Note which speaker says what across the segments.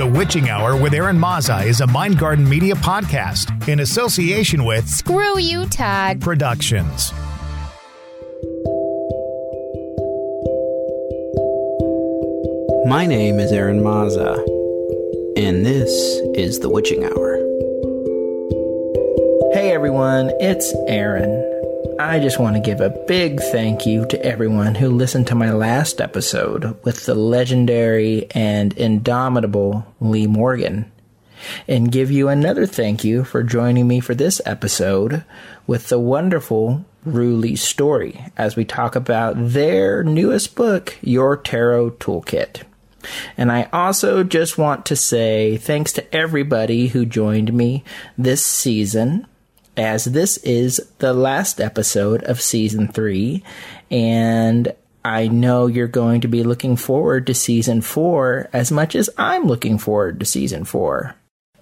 Speaker 1: The Witching Hour with Eron Mazza is a Mind Garden Media podcast in association with
Speaker 2: Screw you, Todd.
Speaker 1: Productions.
Speaker 3: My name is Eron Mazza, and this is The Witching Hour. Hey everyone, it's Eron. I just want to give a big thank you to everyone who listened to my last episode with the legendary and indomitable Lee Morgan. And give you another thank you for joining me for this episode with the wonderful Ru Story as we talk about their newest book, Your Tarot Toolkit. And I also just want to say thanks to everybody who joined me this season, as this is the last episode of season three. And I know you're going to be looking forward to season four as much as I'm looking forward to season four.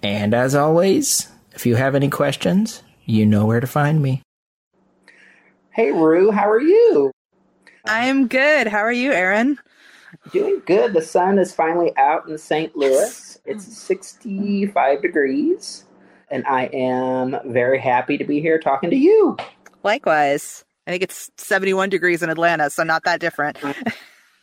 Speaker 3: And as always, if you have any questions, you know where to find me. Hey, Ru, how are you?
Speaker 4: I'm good. How are you, Eron?
Speaker 3: Doing good. The sun is finally out in St. Louis. It's 65 degrees, and I am very happy to be here talking to you.
Speaker 4: Likewise. I think it's 71 degrees in Atlanta, so not that different.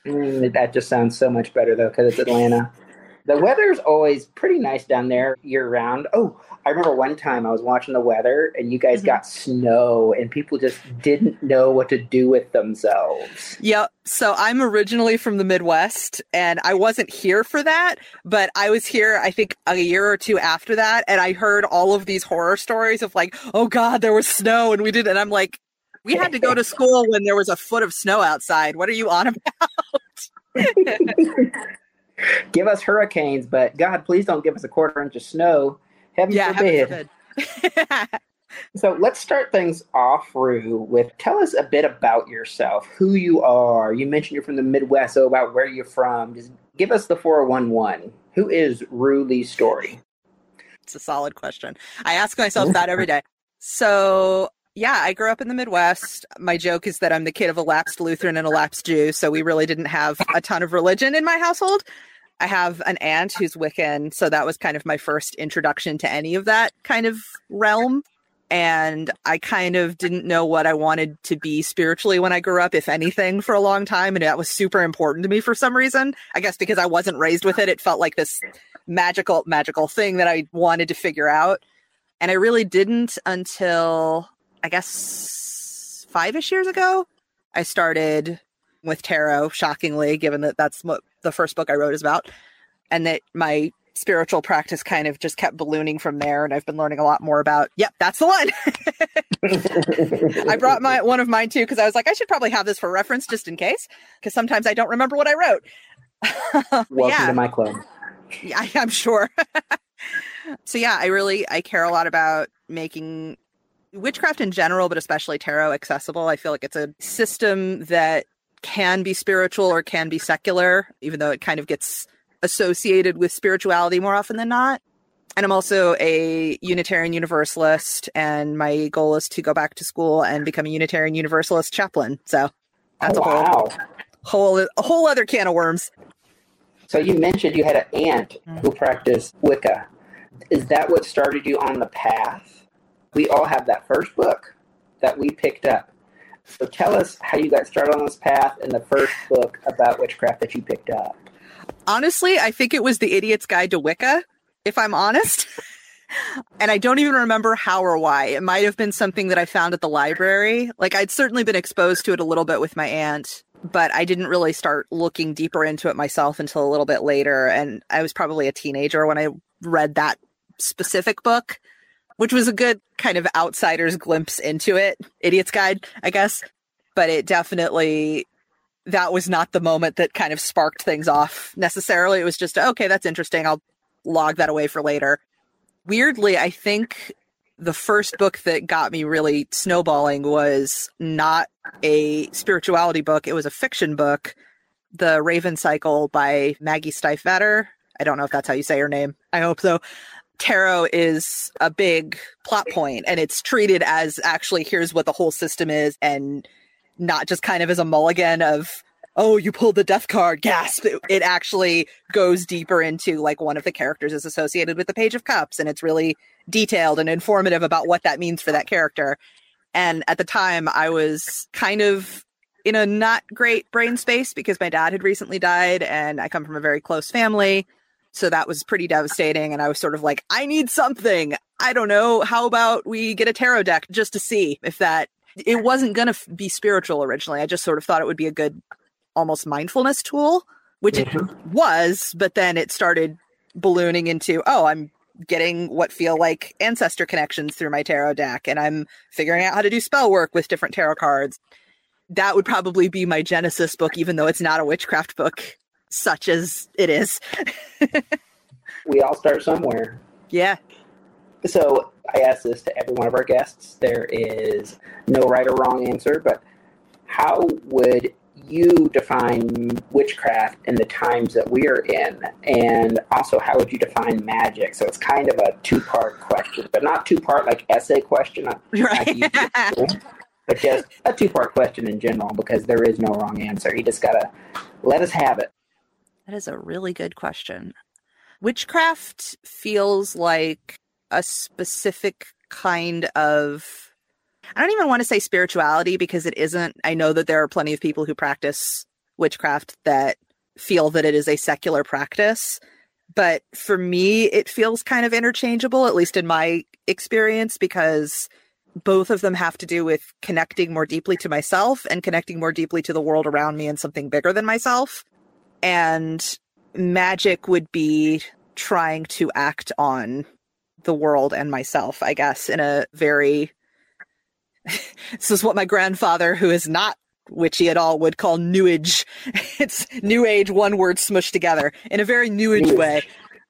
Speaker 3: Mm, that just sounds so much better, though, because it's Atlanta. The weather's always pretty nice down there year round. Oh, I remember one time I was watching the weather and you guys
Speaker 4: Mhm.
Speaker 3: got snow and people just didn't know what to do with themselves.
Speaker 4: Yep. So I'm originally from the Midwest and I wasn't here for that, but I was here, I think, a year or two after that. And I heard all of these horror stories of like, oh God, there was snow and we did. And I'm like, we had to go to school when there was a foot of snow outside. What are you on about?
Speaker 3: give us hurricanes, but God, please don't give us a quarter inch of snow. Heaven
Speaker 4: yeah,
Speaker 3: forbid.
Speaker 4: heaven forbid.
Speaker 3: So let's start things off, Ru, with tell us a bit about yourself, who you are. You mentioned you're from the Midwest, so about where you're from. Just give us the 411. Who is Ru-Lee Story?
Speaker 4: It's a solid question. I ask myself that every day. So, yeah, I grew up in the Midwest. My joke is that I'm the kid of a lapsed Lutheran and a lapsed Jew, so we really didn't have a ton of religion in my household. I have an aunt who's Wiccan, so that was kind of my first introduction to any of that kind of realm. And I kind of didn't know what I wanted to be spiritually when I grew up, if anything, for a long time. And that was super important to me for some reason. I guess because I wasn't raised with it, it felt like this magical, magical thing that I wanted to figure out. And I really didn't until I guess five ish years ago. I started with tarot, shockingly, given that that's what the first book I wrote is about. And that my spiritual practice kind of just kept ballooning from there. And I've been learning a lot more about, yep, that's the one. I brought my one of mine too because I was like, I should probably have this for reference just in case, because sometimes I don't remember what I wrote.
Speaker 3: Welcome
Speaker 4: yeah.
Speaker 3: to my club.
Speaker 4: Yeah, I'm sure. so yeah, I really I care a lot about making witchcraft in general, but especially tarot accessible. I feel like it's a system that can be spiritual or can be secular, even though it kind of gets associated with spirituality more often than not. And I'm also a Unitarian Universalist, and my goal is to go back to school and become a Unitarian Universalist chaplain. So that's
Speaker 3: oh,
Speaker 4: a whole
Speaker 3: wow.
Speaker 4: whole a whole other can of worms.
Speaker 3: So you mentioned you had an aunt who mm-hmm. practiced Wicca. Is that what started you on the path? We all have that first book that we picked up. So tell us how you got started on this path and the first book about witchcraft that you picked up.
Speaker 4: Honestly, I think it was The Idiot's Guide to Wicca, if I'm honest. and I don't even remember how or why. It might have been something that I found at the library. Like I'd certainly been exposed to it a little bit with my aunt, but I didn't really start looking deeper into it myself until a little bit later. And I was probably a teenager when I read that specific book, which was a good kind of outsider's glimpse into it. Idiot's Guide, I guess. But it definitely that was not the moment that kind of sparked things off necessarily. It was just, okay, that's interesting. I'll log that away for later. Weirdly, I think the first book that got me really snowballing was not a spirituality book, it was a fiction book, The Raven Cycle by Maggie Stiefvater. I don't know if that's how you say her name. I hope so. Tarot is a big plot point and it's treated as actually here's what the whole system is and not just kind of as a mulligan of oh, you pulled the death card, gasp. It, it actually goes deeper into like one of the characters is associated with the Page of Cups, and it's really detailed and informative about what that means for that character. And at the time, I was kind of in a not great brain space because my dad had recently died, and I come from a very close family. So that was pretty devastating. And I was sort of like, I need something. I don't know. How about we get a tarot deck just to see if that. It wasn't going to f- be spiritual originally. I just sort of thought it would be a good, almost mindfulness tool, which it mm-hmm. was. But then it started ballooning into, oh, I'm getting what feel like ancestor connections through my tarot deck, and I'm figuring out how to do spell work with different tarot cards. That would probably be my Genesis book, even though it's not a witchcraft book, such as it is.
Speaker 2: We all start somewhere.
Speaker 4: yeah.
Speaker 2: So I ask this to every one of our guests. There is no right or wrong answer, but how would you define witchcraft in the times that we are in? And also, how would you define magic? So it's kind of a two part question, but not two part like essay question.
Speaker 4: Right.
Speaker 2: But just a two part question in general because there is no wrong answer. You just got to let us have it.
Speaker 4: That is a really good question. Witchcraft feels like a specific kind of. I don't even want to say spirituality because it isn't. I know that there are plenty of people who practice witchcraft that feel that it is a secular practice. But for me, it feels kind of interchangeable, at least in my experience, because both of them have to do with connecting more deeply to myself and connecting more deeply to the world around me and something bigger than myself and magic would be trying to act on the world and myself i guess in a very this is what my grandfather who is not witchy at all would call new age it's new age one word smushed together in a very new age way.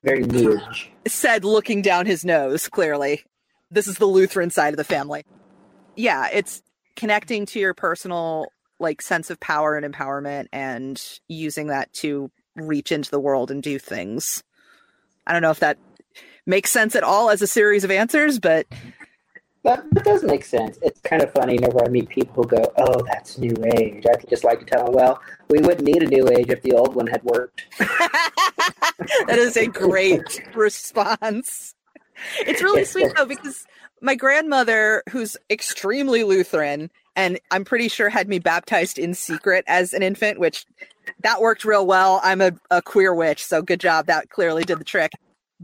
Speaker 2: Very new. age.
Speaker 4: said looking down his nose clearly this is the lutheran side of the family yeah it's connecting to your personal like sense of power and empowerment and using that to reach into the world and do things i don't know if that makes sense at all as a series of answers but
Speaker 2: That, that does make sense. It's kind of funny whenever I meet people who go, "Oh, that's new age." I just like to tell them, "Well, we wouldn't need a new age if the old one had worked."
Speaker 4: that is a great response. It's really sweet though because my grandmother, who's extremely Lutheran, and I'm pretty sure had me baptized in secret as an infant, which that worked real well. I'm a, a queer witch, so good job. That clearly did the trick.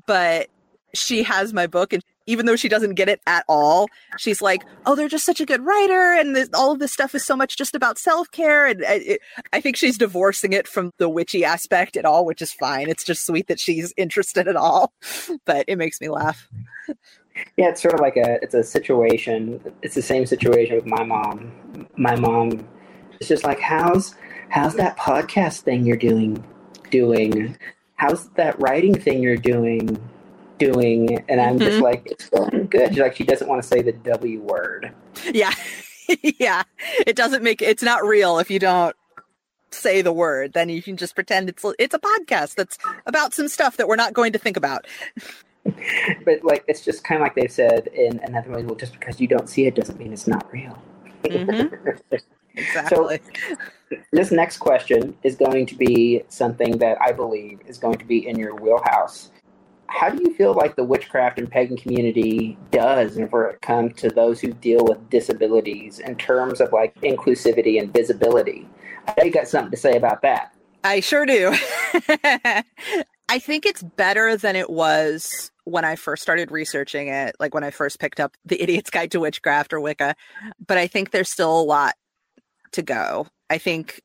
Speaker 4: But she has my book, and even though she doesn't get it at all, she's like, "Oh, they're just such a good writer, and this, all of this stuff is so much just about self care." And I, it, I think she's divorcing it from the witchy aspect at all, which is fine. It's just sweet that she's interested at all, but it makes me laugh.
Speaker 2: Yeah, it's sort of like a it's a situation. It's the same situation with my mom. My mom it's just like, "How's how's that podcast thing you're doing doing? How's that writing thing you're doing doing?" And I'm just
Speaker 4: Mhm.
Speaker 2: like, "It's going good." She's like she doesn't want to say the W word.
Speaker 4: Yeah, yeah. It doesn't make it's not real if you don't say the word. Then you can just pretend it's it's a podcast that's about some stuff that we're not going to think about.
Speaker 2: But like, it's just kind of like they said in another way. Well, just because you don't see it doesn't mean it's not real.
Speaker 4: Mhm. Exactly.
Speaker 2: this next question is going to be something that I believe is going to be in your wheelhouse. How do you feel like the witchcraft and pagan community does whenever it comes to those who deal with disabilities in terms of like inclusivity and visibility? I know you got something to say about that.
Speaker 4: I sure do. I think it's better than it was when I first started researching it, like when I first picked up The Idiot's Guide to Witchcraft or Wicca. But I think there's still a lot to go. I think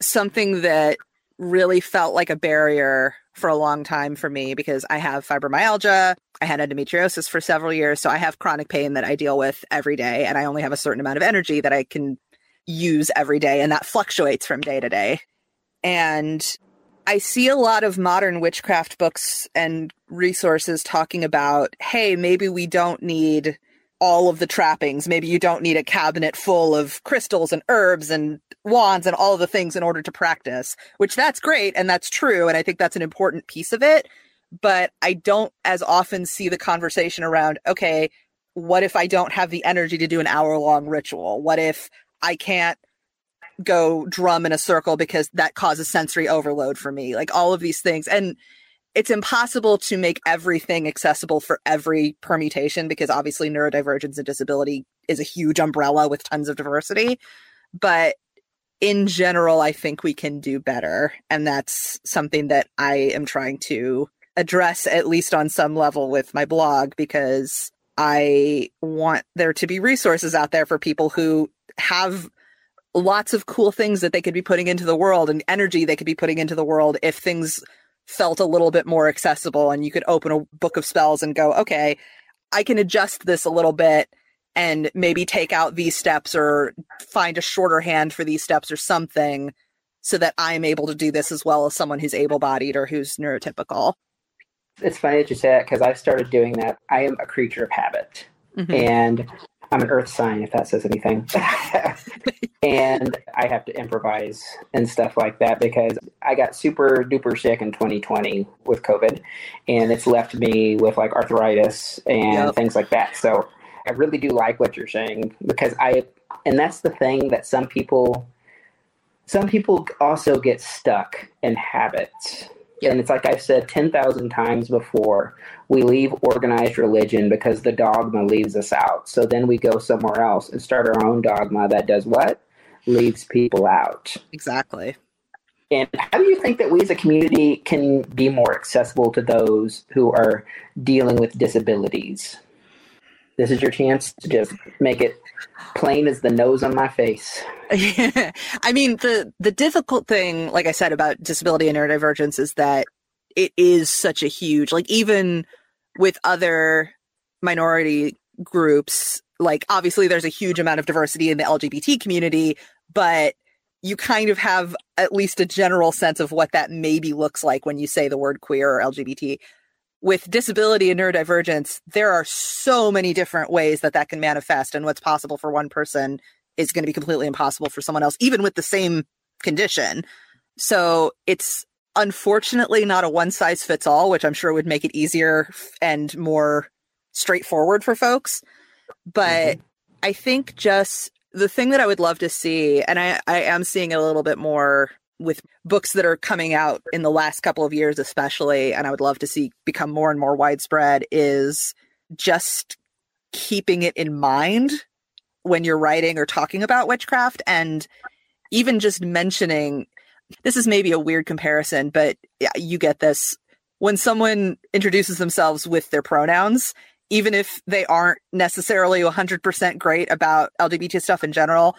Speaker 4: something that really felt like a barrier for a long time for me because I have fibromyalgia, I had endometriosis for several years, so I have chronic pain that I deal with every day, and I only have a certain amount of energy that I can use every day, and that fluctuates from day to day. And I see a lot of modern witchcraft books and resources talking about, hey, maybe we don't need all of the trappings. Maybe you don't need a cabinet full of crystals and herbs and wands and all the things in order to practice, which that's great and that's true. And I think that's an important piece of it. But I don't as often see the conversation around, okay, what if I don't have the energy to do an hour long ritual? What if I can't go drum in a circle because that causes sensory overload for me. Like all of these things. And it's impossible to make everything accessible for every permutation because obviously neurodivergence and disability is a huge umbrella with tons of diversity. But in general, I think we can do better. And that's something that I am trying to address, at least on some level, with my blog because I want there to be resources out there for people who have lots of cool things that they could be putting into the world and energy they could be putting into the world if things felt a little bit more accessible and you could open a book of spells and go, okay, I can adjust this a little bit and maybe take out these steps or find a shorter hand for these steps or something so that I'm able to do this as well as someone who's able bodied or who's neurotypical.
Speaker 2: It's funny that you say that because I started doing that. I am a creature of habit. Mm-hmm. And I'm an earth sign, if that says anything. and I have to improvise and stuff like that because I got super duper sick in 2020 with COVID, and it's left me with like arthritis and yep. things like that. So I really do like what you're saying because I, and that's the thing that some people, some people also get stuck in habits and it's like I've said 10,000 times before, we leave organized religion because the dogma leaves us out. So then we go somewhere else and start our own dogma that does what? Leaves people out.
Speaker 4: Exactly.
Speaker 2: And how do you think that we as a community can be more accessible to those who are dealing with disabilities? This is your chance to just make it plain as the nose on my face.
Speaker 4: I mean, the the difficult thing, like I said about disability and neurodivergence, is that it is such a huge, like even with other minority groups, like obviously there's a huge amount of diversity in the LGBT community, but you kind of have at least a general sense of what that maybe looks like when you say the word queer or LGBT with disability and neurodivergence, there are so many different ways that that can manifest, and what's possible for one person is going to be completely impossible for someone else, even with the same condition. So it's unfortunately not a one size fits all, which I'm sure would make it easier and more straightforward for folks. But mm-hmm. I think just the thing that I would love to see, and I, I am seeing a little bit more with books that are coming out in the last couple of years, especially, and I would love to see become more and more widespread, is just keeping it in mind when you're writing or talking about witchcraft and even just mentioning this is maybe a weird comparison, but you get this. When someone introduces themselves with their pronouns, even if they aren't necessarily 100% great about LGBT stuff in general,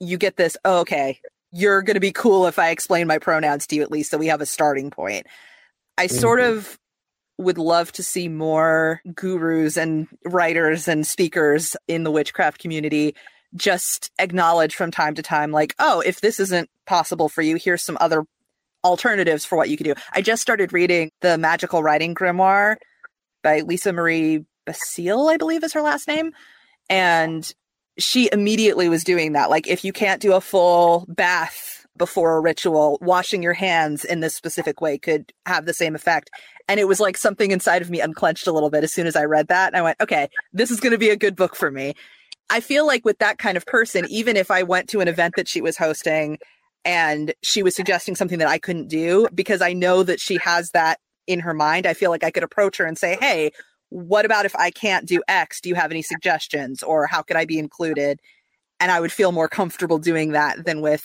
Speaker 4: you get this, oh, okay, you're going to be cool if I explain my pronouns to you at least so we have a starting point. I mm-hmm. sort of would love to see more gurus and writers and speakers in the witchcraft community just acknowledge from time to time like oh if this isn't possible for you here's some other alternatives for what you could do i just started reading the magical writing grimoire by lisa marie basile i believe is her last name and she immediately was doing that. Like, if you can't do a full bath before a ritual, washing your hands in this specific way could have the same effect. And it was like something inside of me unclenched a little bit as soon as I read that. And I went, okay, this is going to be a good book for me. I feel like with that kind of person, even if I went to an event that she was hosting and she was suggesting something that I couldn't do, because I know that she has that in her mind, I feel like I could approach her and say, hey, what about if I can't do X? Do you have any suggestions or how could I be included? And I would feel more comfortable doing that than with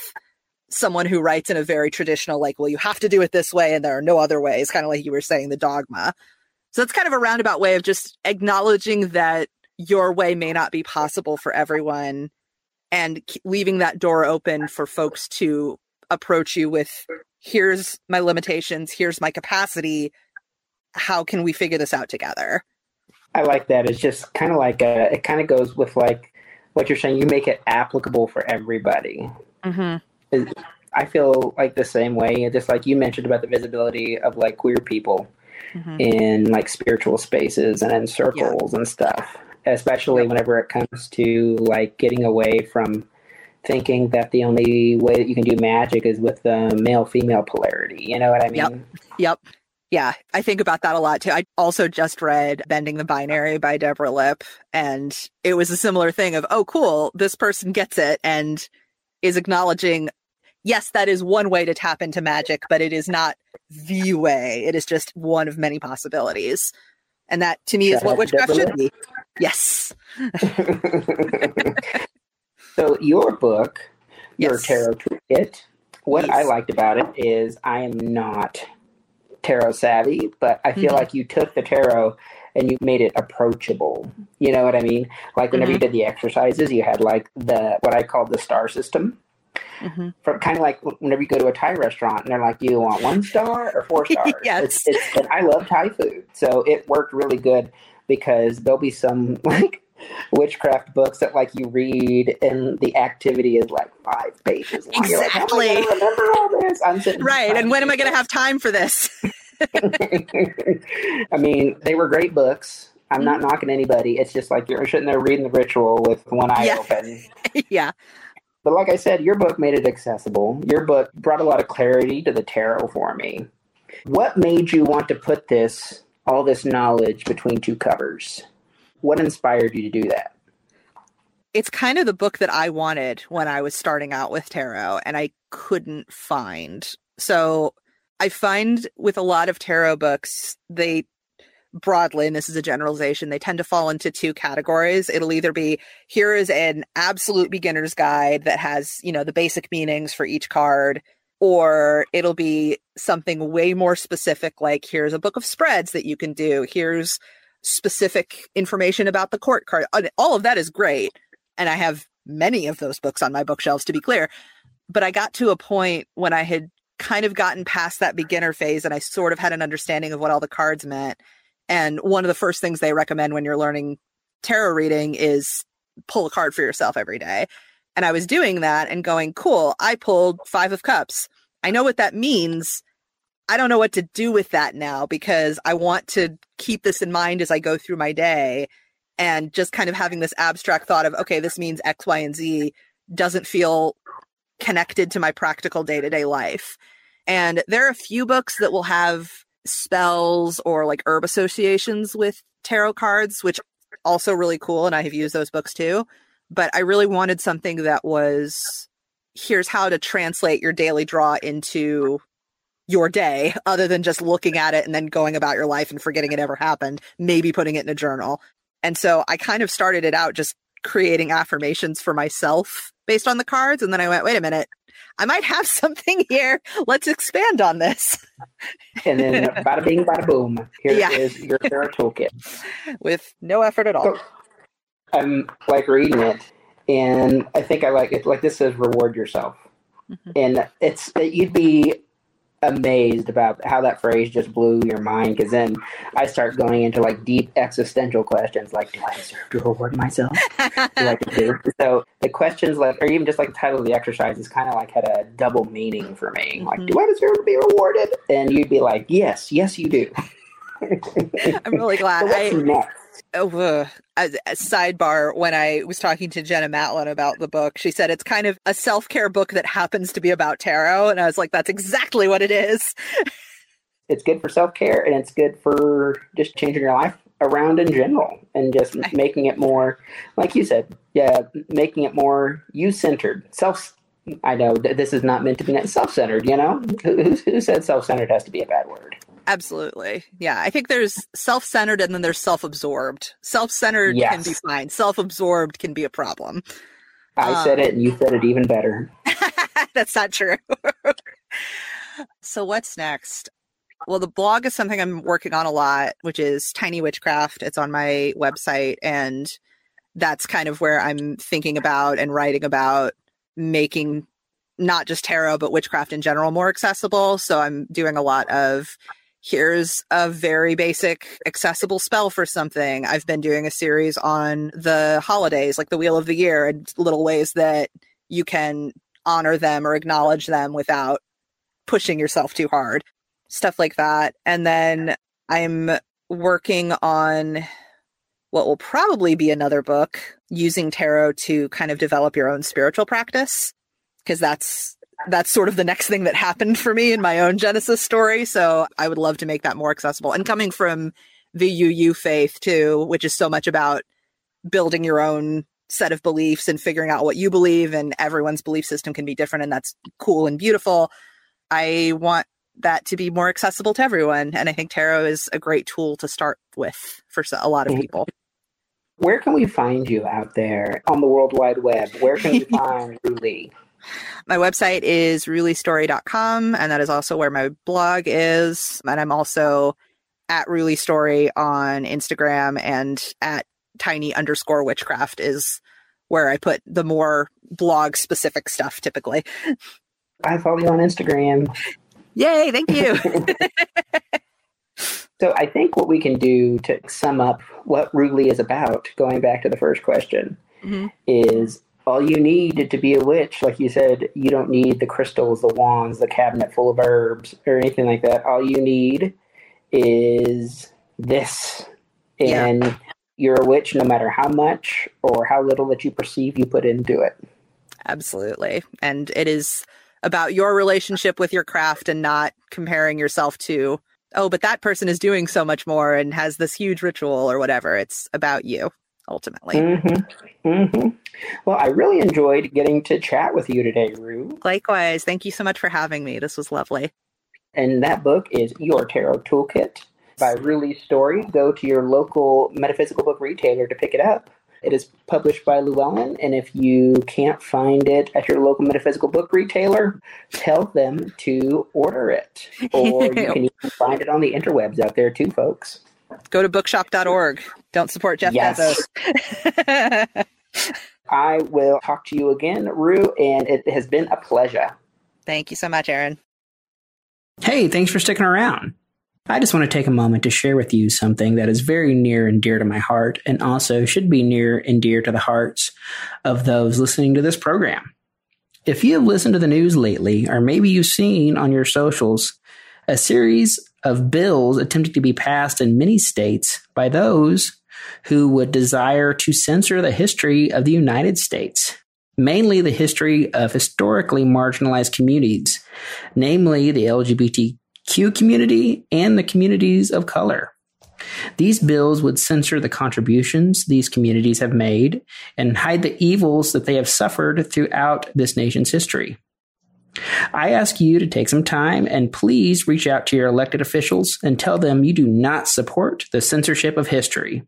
Speaker 4: someone who writes in a very traditional, like, well, you have to do it this way and there are no other ways, kind of like you were saying, the dogma. So that's kind of a roundabout way of just acknowledging that your way may not be possible for everyone and leaving that door open for folks to approach you with here's my limitations, here's my capacity. How can we figure this out together?
Speaker 2: I like that. It's just kind of like a, it kind of goes with like what you're saying. You make it applicable for everybody. Mm-hmm. I feel like the same way. Just like you mentioned about the visibility of like queer people mm-hmm. in like spiritual spaces and in circles yeah. and stuff. Especially yeah. whenever it comes to like getting away from thinking that the only way that you can do magic is with the male female polarity. You know what I mean?
Speaker 4: Yep. Yep. Yeah, I think about that a lot too. I also just read Bending the Binary by Deborah Lipp, and it was a similar thing of, oh, cool, this person gets it. And is acknowledging yes, that is one way to tap into magic, but it is not the way. It is just one of many possibilities. And that to me is what witchcraft should be. Yes.
Speaker 2: so your book, your tarot toolkit, what I liked about it is I am not tarot savvy, but I feel
Speaker 4: Mhm.
Speaker 2: like you took the tarot and you made it approachable. You know what I mean? Like whenever you
Speaker 4: Mm-hmm.
Speaker 2: did the exercises, you had like the what I call the star system.
Speaker 4: Mhm.
Speaker 2: From kind of like whenever you go to a Thai restaurant and they're like, you want one star or four stars?"
Speaker 4: Yes.
Speaker 2: It's, it's, and I love Thai food, so it worked really good because there'll be some like witchcraft books that like you read and the activity is like five pages long. You're like, I
Speaker 4: Exactly.
Speaker 2: remember all this? I'm sitting
Speaker 4: Right. And when am I going to have time for this?
Speaker 2: I mean, they were great books. I'm not mm-hmm. knocking anybody. It's just like you're sitting there reading the ritual with one eye
Speaker 4: Yeah.
Speaker 2: open.
Speaker 4: yeah.
Speaker 2: But like I said, your book made it accessible. Your book brought a lot of clarity to the tarot for me. What made you want to put this, all this knowledge between two covers? What inspired you to do that?
Speaker 4: It's kind of the book that I wanted when I was starting out with tarot and I couldn't find. So I find with a lot of tarot books, they broadly, and this is a generalization, they tend to fall into two categories. It'll either be here is an absolute beginner's guide that has, you know, the basic meanings for each card, or it'll be something way more specific, like here's a book of spreads that you can do, here's specific information about the court card. All of that is great. And I have many of those books on my bookshelves, to be clear. But I got to a point when I had kind of gotten past that beginner phase and I sort of had an understanding of what all the cards meant. And one of the first things they recommend when you're learning tarot reading is pull a card for yourself every day. And I was doing that and going, cool, I pulled Five of Cups. I know what that means. I don't know what to do with that now because I want to keep this in mind as I go through my day. And just kind of having this abstract thought of, okay, this means X, Y, and Z doesn't feel connected to my practical day to day life. And there are a few books that will have spells or like herb associations with tarot cards, which also really cool. And I have used those books too. But I really wanted something that was here's how to translate your daily draw into your day, other than just looking at it and then going about your life and forgetting it ever happened, maybe putting it in a journal. And so I kind of started it out just creating affirmations for myself based on the cards. And then I went, wait a minute, I might have something here. Let's expand on this
Speaker 2: And then bada bing, bada boom. Here
Speaker 4: Yeah.
Speaker 2: is your tarot toolkit.
Speaker 4: with no effort at all.
Speaker 2: So, I'm like reading it, and I think I like it. Like this says, reward yourself,
Speaker 4: Mhm.
Speaker 2: and it's you'd be amazed about how that phrase just blew your mind. Because then I start going into like deep existential questions, like, do I deserve to reward myself? I? So the questions, like, or even just like the title of the exercise, is kind of like had a double meaning for me. Like,
Speaker 4: Mhm.
Speaker 2: do I deserve to be rewarded? And you'd be like, yes, yes, you do.
Speaker 4: I'm really
Speaker 2: So
Speaker 4: glad.
Speaker 2: what's
Speaker 4: I,
Speaker 2: next?
Speaker 4: As a sidebar, when I was talking to Jenna Matlin about the book, she said it's kind of a self care book that happens to be about tarot. And I was like, that's exactly what it is.
Speaker 2: it's good for self care and it's good for just changing your life around in general and just
Speaker 4: Right.
Speaker 2: making it more, like you said, yeah, making it more you centered, self. I know th- this is not meant to be self centered. You know, who, who, who said self centered has to be a bad word?
Speaker 4: Absolutely. Yeah. I think there's self centered and then there's self absorbed. Self centered can be fine, self absorbed can be a problem.
Speaker 2: I
Speaker 4: Um,
Speaker 2: said it and you said it even better.
Speaker 4: That's not true. so what's next? Well, the blog is something I'm working on a lot, which is Tiny Witchcraft. It's on my website and that's kind of where I'm thinking about and writing about making not just tarot but witchcraft in general more accessible. So I'm doing a lot of here's a very basic accessible spell for something. I've been doing a series on the holidays, like the wheel of the year and little ways that you can honor them or acknowledge them without pushing yourself too hard. Stuff like that. And then I'm working on what will probably be another book using tarot to kind of develop your own spiritual practice because that's that's sort of the next thing that happened for me in my own genesis story so i would love to make that more accessible and coming from the uu faith too which is so much about building your own set of beliefs and figuring out what you believe and everyone's belief system can be different and that's cool and beautiful. I want that to be more accessible to everyone and I think tarot is a great tool to start with for a lot of people.
Speaker 2: Where can we find you out there on the World Wide Web? Where can we find Ru-Lee?
Speaker 4: My website is rulistory.com, and that is also where my blog is. And I'm also at Ruli Story on Instagram and at tiny underscore witchcraft is where I put the more blog specific stuff typically.
Speaker 2: I follow you on Instagram.
Speaker 4: Yay, thank you.
Speaker 2: So I think what we can do to sum up what Ru-Lee is about, going back to the first question,
Speaker 4: Mhm.
Speaker 2: is all you need to be a witch, like you said, you don't need the crystals, the wands, the cabinet full of herbs, or anything like that. All you need is this.
Speaker 4: Yeah.
Speaker 2: And you're a witch no matter how much or how little that you perceive you put into it.
Speaker 4: Absolutely. And it is about your relationship with your craft and not comparing yourself to, oh, but that person is doing so much more and has this huge ritual or whatever. It's about you ultimately.
Speaker 2: hmm hmm Well, I really enjoyed getting to chat with you today, Ru.
Speaker 4: Likewise. Thank you so much for having me. This was lovely.
Speaker 2: And that book is Your Tarot Toolkit by Ru-Lee Story. Go to your local metaphysical book retailer to pick it up. It is published by Llewellyn, and if you can't find it at your local metaphysical book retailer, tell them to order it. Or you can even find it on the interwebs out there too, folks.
Speaker 4: Go to bookshop.org. Don't support Jeff
Speaker 2: Yes.
Speaker 4: Bezos.
Speaker 2: I will talk to you again, Ru, and it has been a pleasure.
Speaker 4: Thank you so much, Eron.
Speaker 3: Hey, thanks for sticking around. I just want to take a moment to share with you something that is very near and dear to my heart and also should be near and dear to the hearts of those listening to this program. If you have listened to the news lately, or maybe you've seen on your socials a series of bills attempting to be passed in many states by those who would desire to censor the history of the United States, mainly the history of historically marginalized communities, namely the LGBTQ community and the communities of color. These bills would censor the contributions these communities have made and hide the evils that they have suffered throughout this nation's history. I ask you to take some time and please reach out to your elected officials and tell them you do not support the censorship of history.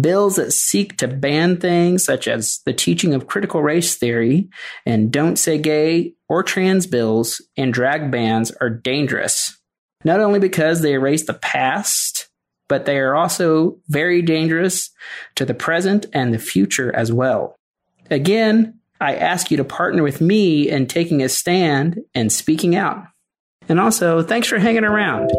Speaker 3: Bills that seek to ban things such as the teaching of critical race theory and don't say gay or trans bills and drag bans are dangerous, not only because they erase the past, but they are also very dangerous to the present and the future as well. Again, I ask you to partner with me in taking a stand and speaking out. And also, thanks for hanging around.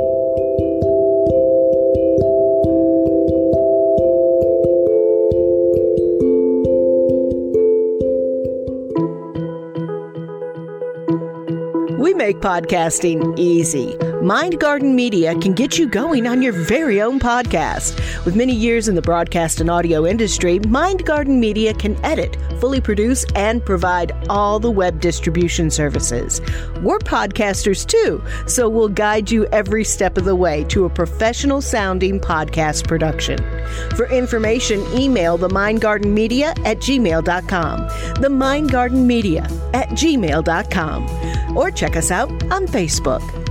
Speaker 5: Make podcasting easy. Mind Garden Media can get you going on your very own podcast. With many years in the broadcast and audio industry, Mind Garden Media can edit, fully produce, and provide all the web distribution services. We're podcasters too, so we'll guide you every step of the way to a professional sounding podcast production. For information, email the Mind Garden Media at gmail.com. The Mind Garden Media at gmail.com. Or check us out on Facebook.